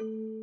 you